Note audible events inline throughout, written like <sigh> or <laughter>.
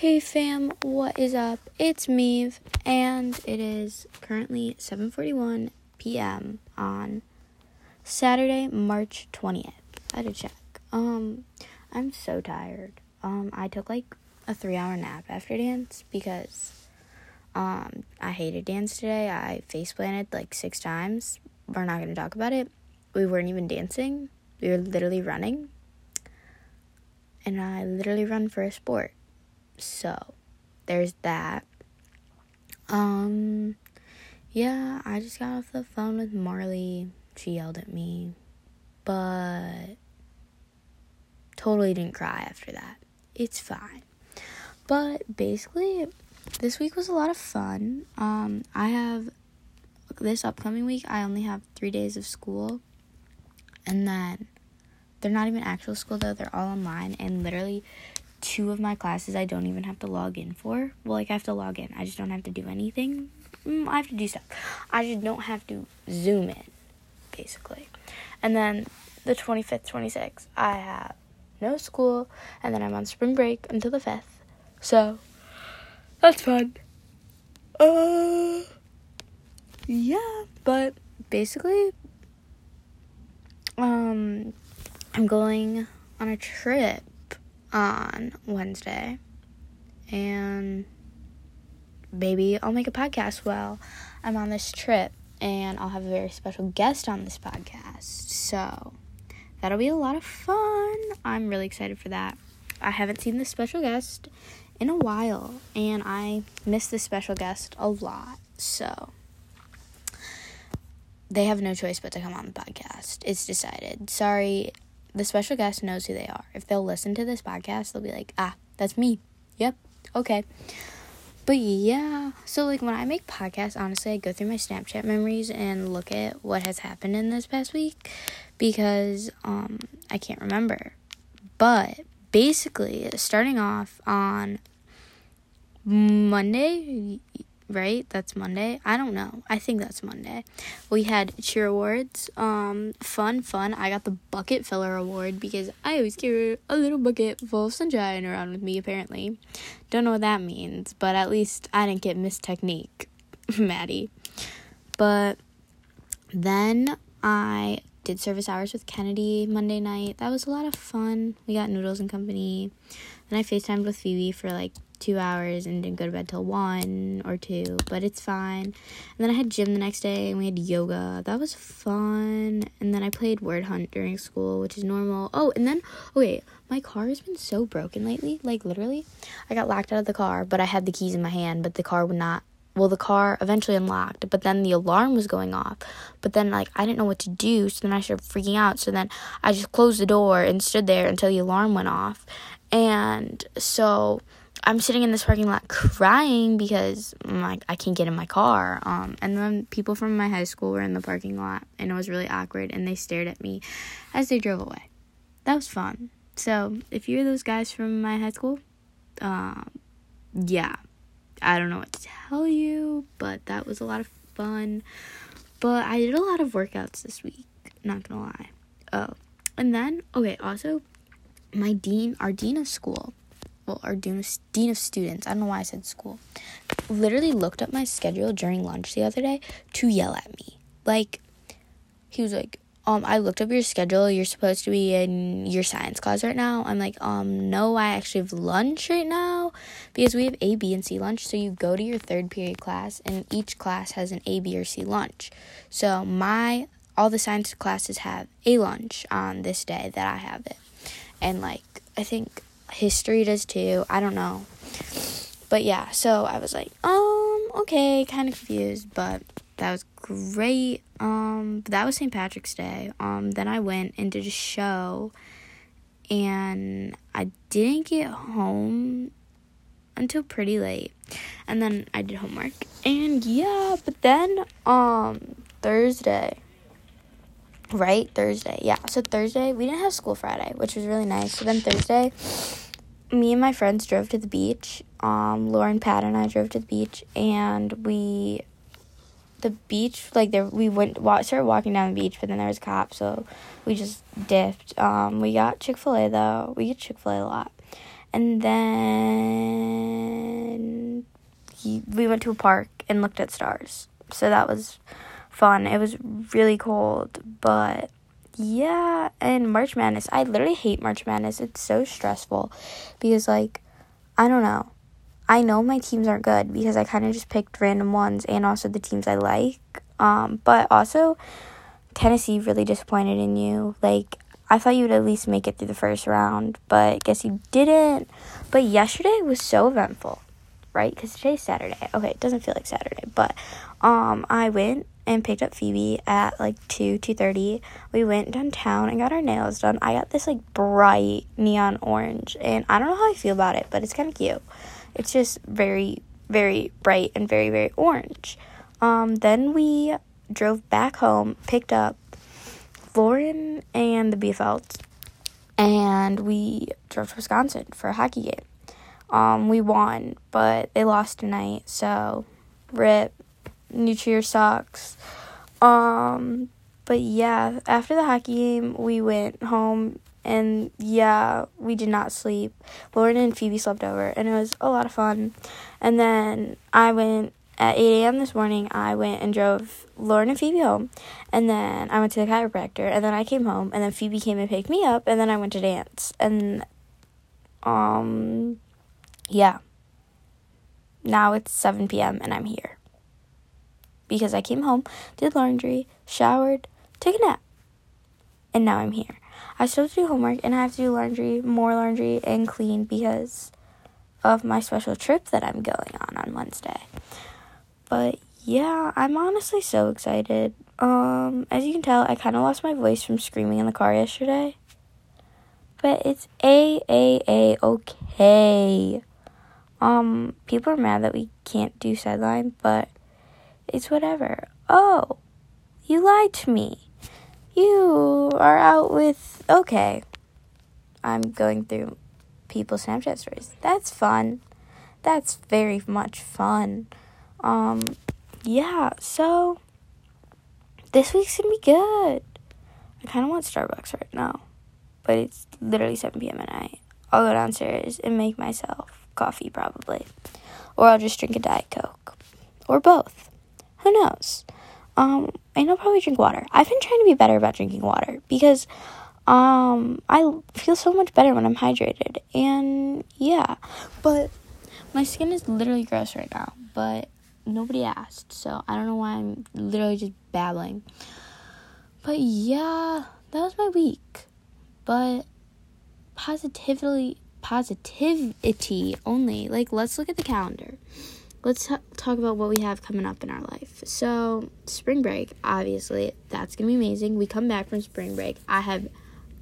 Hey fam, what is up? It's Meave, and it is currently 7:41 p.m. on Saturday, March 20th. I had to check. Um, I'm so tired. Um, I took like a three-hour nap after dance because um I hated dance today. I face planted like six times. We're not gonna talk about it. We weren't even dancing. We were literally running. And I literally run for a sport. So, there's that. Um, yeah, I just got off the phone with Marley. She yelled at me, but totally didn't cry after that. It's fine. But basically, this week was a lot of fun. Um, I have this upcoming week, I only have three days of school, and then they're not even actual school though, they're all online, and literally two of my classes I don't even have to log in for. Well, like I have to log in. I just don't have to do anything. Mm, I have to do stuff. I just don't have to zoom in, basically. And then the 25th, 26th, I have no school, and then I'm on spring break until the 5th. So, that's fun. Uh, yeah, but basically, um, I'm going on a trip on Wednesday. And maybe I'll make a podcast while I'm on this trip. And I'll have a very special guest on this podcast. So that'll be a lot of fun. I'm really excited for that. I haven't seen this special guest in a while. And I miss this special guest a lot. So they have no choice but to come on the podcast. It's decided. Sorry, the special guest knows who they are. If they'll listen to this podcast, they'll be like, ah, that's me. Yep. Okay. But yeah, so like when I make podcasts, honestly, I go through my Snapchat memories and look at what has happened in this past week because um I can't remember. But basically, starting off on Monday, right? That's Monday. I don't know. I think that's Monday. We had cheer awards. Um, fun, fun. I got the bucket filler award because I always carry a little bucket full of sunshine around with me. Apparently, don't know what that means, but at least I didn't get Miss Technique, <laughs> Maddie. But then I did service hours with Kennedy Monday night. That was a lot of fun. We got noodles and company. Then I FaceTimed with Phoebe for like two hours and didn't go to bed till one or two, but it's fine. And then I had gym the next day and we had yoga. That was fun. And then I played Word Hunt during school, which is normal. Oh, and then, okay, my car has been so broken lately. Like, literally, I got locked out of the car, but I had the keys in my hand, but the car would not. Well, the car eventually unlocked, but then the alarm was going off. But then, like, I didn't know what to do, so then I started freaking out. So then I just closed the door and stood there until the alarm went off. And so I'm sitting in this parking lot crying because like I can't get in my car. Um, and then people from my high school were in the parking lot, and it was really awkward. And they stared at me as they drove away. That was fun. So if you're those guys from my high school, um, yeah, I don't know what to tell you, but that was a lot of fun. But I did a lot of workouts this week. Not gonna lie. Oh, and then okay. Also, my dean, our dean of school well, our dean of, students, I don't know why I said school, literally looked up my schedule during lunch the other day to yell at me. Like, he was like, um, I looked up your schedule. You're supposed to be in your science class right now. I'm like, um, no, I actually have lunch right now because we have A, B, and C lunch. So you go to your third period class, and each class has an A, B, or C lunch. So my all the science classes have a lunch on this day that I have it, and like I think history does too. I don't know. But yeah, so I was like, um, okay, kind of confused, but that was great. Um, that was St. Patrick's Day. Um, then I went and did a show, and I didn't get home until pretty late, and then I did homework, and yeah, but then um Thursday right? Thursday. Yeah. So Thursday, we didn't have school Friday, which was really nice. So then Thursday, me and my friends drove to the beach. Um, Lauren, Pat, and I drove to the beach, and we, the beach, like there, we went, wa- started walking down the beach, but then there was a cop, so we just dipped. Um, we got Chick Fil A though. We get Chick Fil A a lot, and then we went to a park and looked at stars. So that was fun. It was really cold, but yeah, and March Madness. I literally hate March Madness. It's so stressful because like I don't know. I know my teams aren't good because I kind of just picked random ones and also the teams I like. Um, but also Tennessee really disappointed in you. Like I thought you would at least make it through the first round, but guess you didn't. But yesterday was so eventful, right? Because today's Saturday. Okay, it doesn't feel like Saturday, but um, I went and picked up Phoebe at like two two thirty. We went downtown and got our nails done. I got this like bright neon orange, and I don't know how I feel about it, but it's kind of cute. It's just very very bright and very very orange. Um, then we drove back home, picked up Lauren and the Bielfelds, and we drove to Wisconsin for a hockey game. Um, we won, but they lost tonight, so rip. Nutrier sucks. Um, but yeah, after the hockey game, we went home and yeah, we did not sleep. Lauren and Phoebe slept over, and it was a lot of fun. And then I went at 8 a.m. this morning, I went and drove Lauren and Phoebe home. And then I went to the chiropractor. And then I came home. And then Phoebe came and picked me up. And then I went to dance. And, um, yeah. Now it's 7 p.m. and I'm here. Because I came home, did laundry, showered, took a nap. And now I'm here. I still have to do homework and I have to do laundry, more laundry, and clean because of my special trip that I'm going on on Wednesday. But yeah, I'm honestly so excited. Um, as you can tell, I kind of lost my voice from screaming in the car yesterday. But it's a a a okay. Um, people are mad that we can't do sideline, but it's whatever. Oh, you lied to me. You are out with okay. I'm going through people's Snapchat stories. That's fun. That's very much fun. Um, yeah, so this week's gonna be good. I kind of want Starbucks right now, but it's literally 7 p.m. at night. I'll go downstairs and make myself coffee probably, or I'll just drink a Diet Coke, or both. Who knows? Um, and I'll probably drink water. I've been trying to be better about drinking water because um I feel so much better when I'm hydrated. And yeah, but my skin is literally gross right now, but nobody asked, so I don't know why I'm literally just babbling. But yeah, that was my week. But positively positivity only. Like let's look at the calendar. Let's t- talk about what we have coming up in our life. So, spring break, obviously, that's to be amazing. We come back from spring break. I have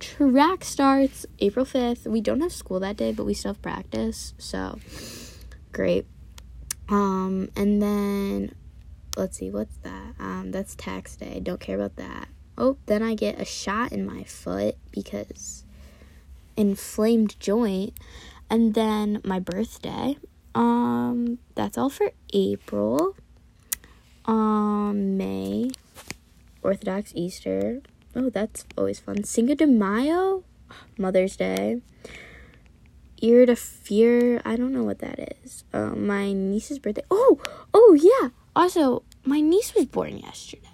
track starts April 5th. We don't have school that day, but we still have practice. So, great. Um, and then let's see, what's that? Um, that's tax day. Don't care about that. Oh, then I get a shot in my foot because inflamed joint. And then my birthday. Um, that's all for April. Um, May. Orthodox Easter. Oh, that's always fun. Cinco de Mayo, Mother's Day ear to fear. I don't know what that is. Uh, my niece's birthday. Oh, oh yeah. Also, my niece was born yesterday.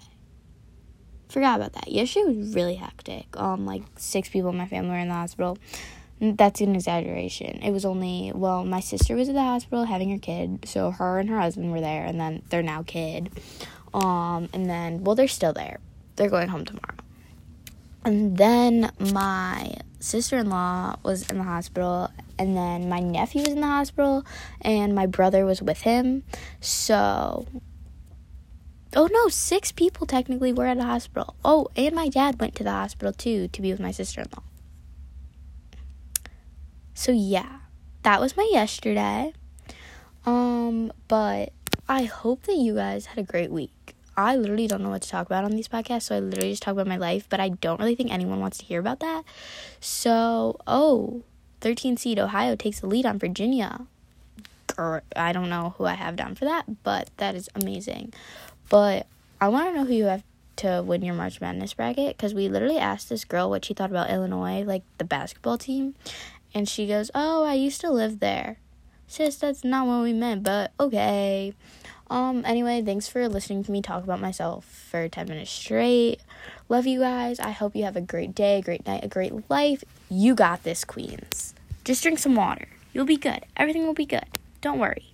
Forgot about that. Yesterday was really hectic. Um, like six people in my family were in the hospital. That's an exaggeration. It was only well, my sister was at the hospital having her kid, so her and her husband were there, and then they're now kid. Um, and then well, they're still there. They're going home tomorrow. And then my sister in law was in the hospital, and then my nephew was in the hospital, and my brother was with him. So, oh no, six people technically were at the hospital. Oh, and my dad went to the hospital too to be with my sister in law. So, yeah, that was my yesterday. Um, but I hope that you guys had a great week. I literally don't know what to talk about on these podcasts, so I literally just talk about my life, but I don't really think anyone wants to hear about that. So, oh, 13 seed Ohio takes the lead on Virginia. I don't know who I have down for that, but that is amazing. But I want to know who you have to win your March Madness bracket because we literally asked this girl what she thought about Illinois, like the basketball team, and she goes, "Oh, I used to live there." sis, that's not what we meant, but okay. Um, anyway, thanks for listening to me talk about myself for 10 minutes straight. Love you guys. I hope you have a great day, a great night, a great life. You got this, Queens. Just drink some water. You'll be good. Everything will be good. Don't worry.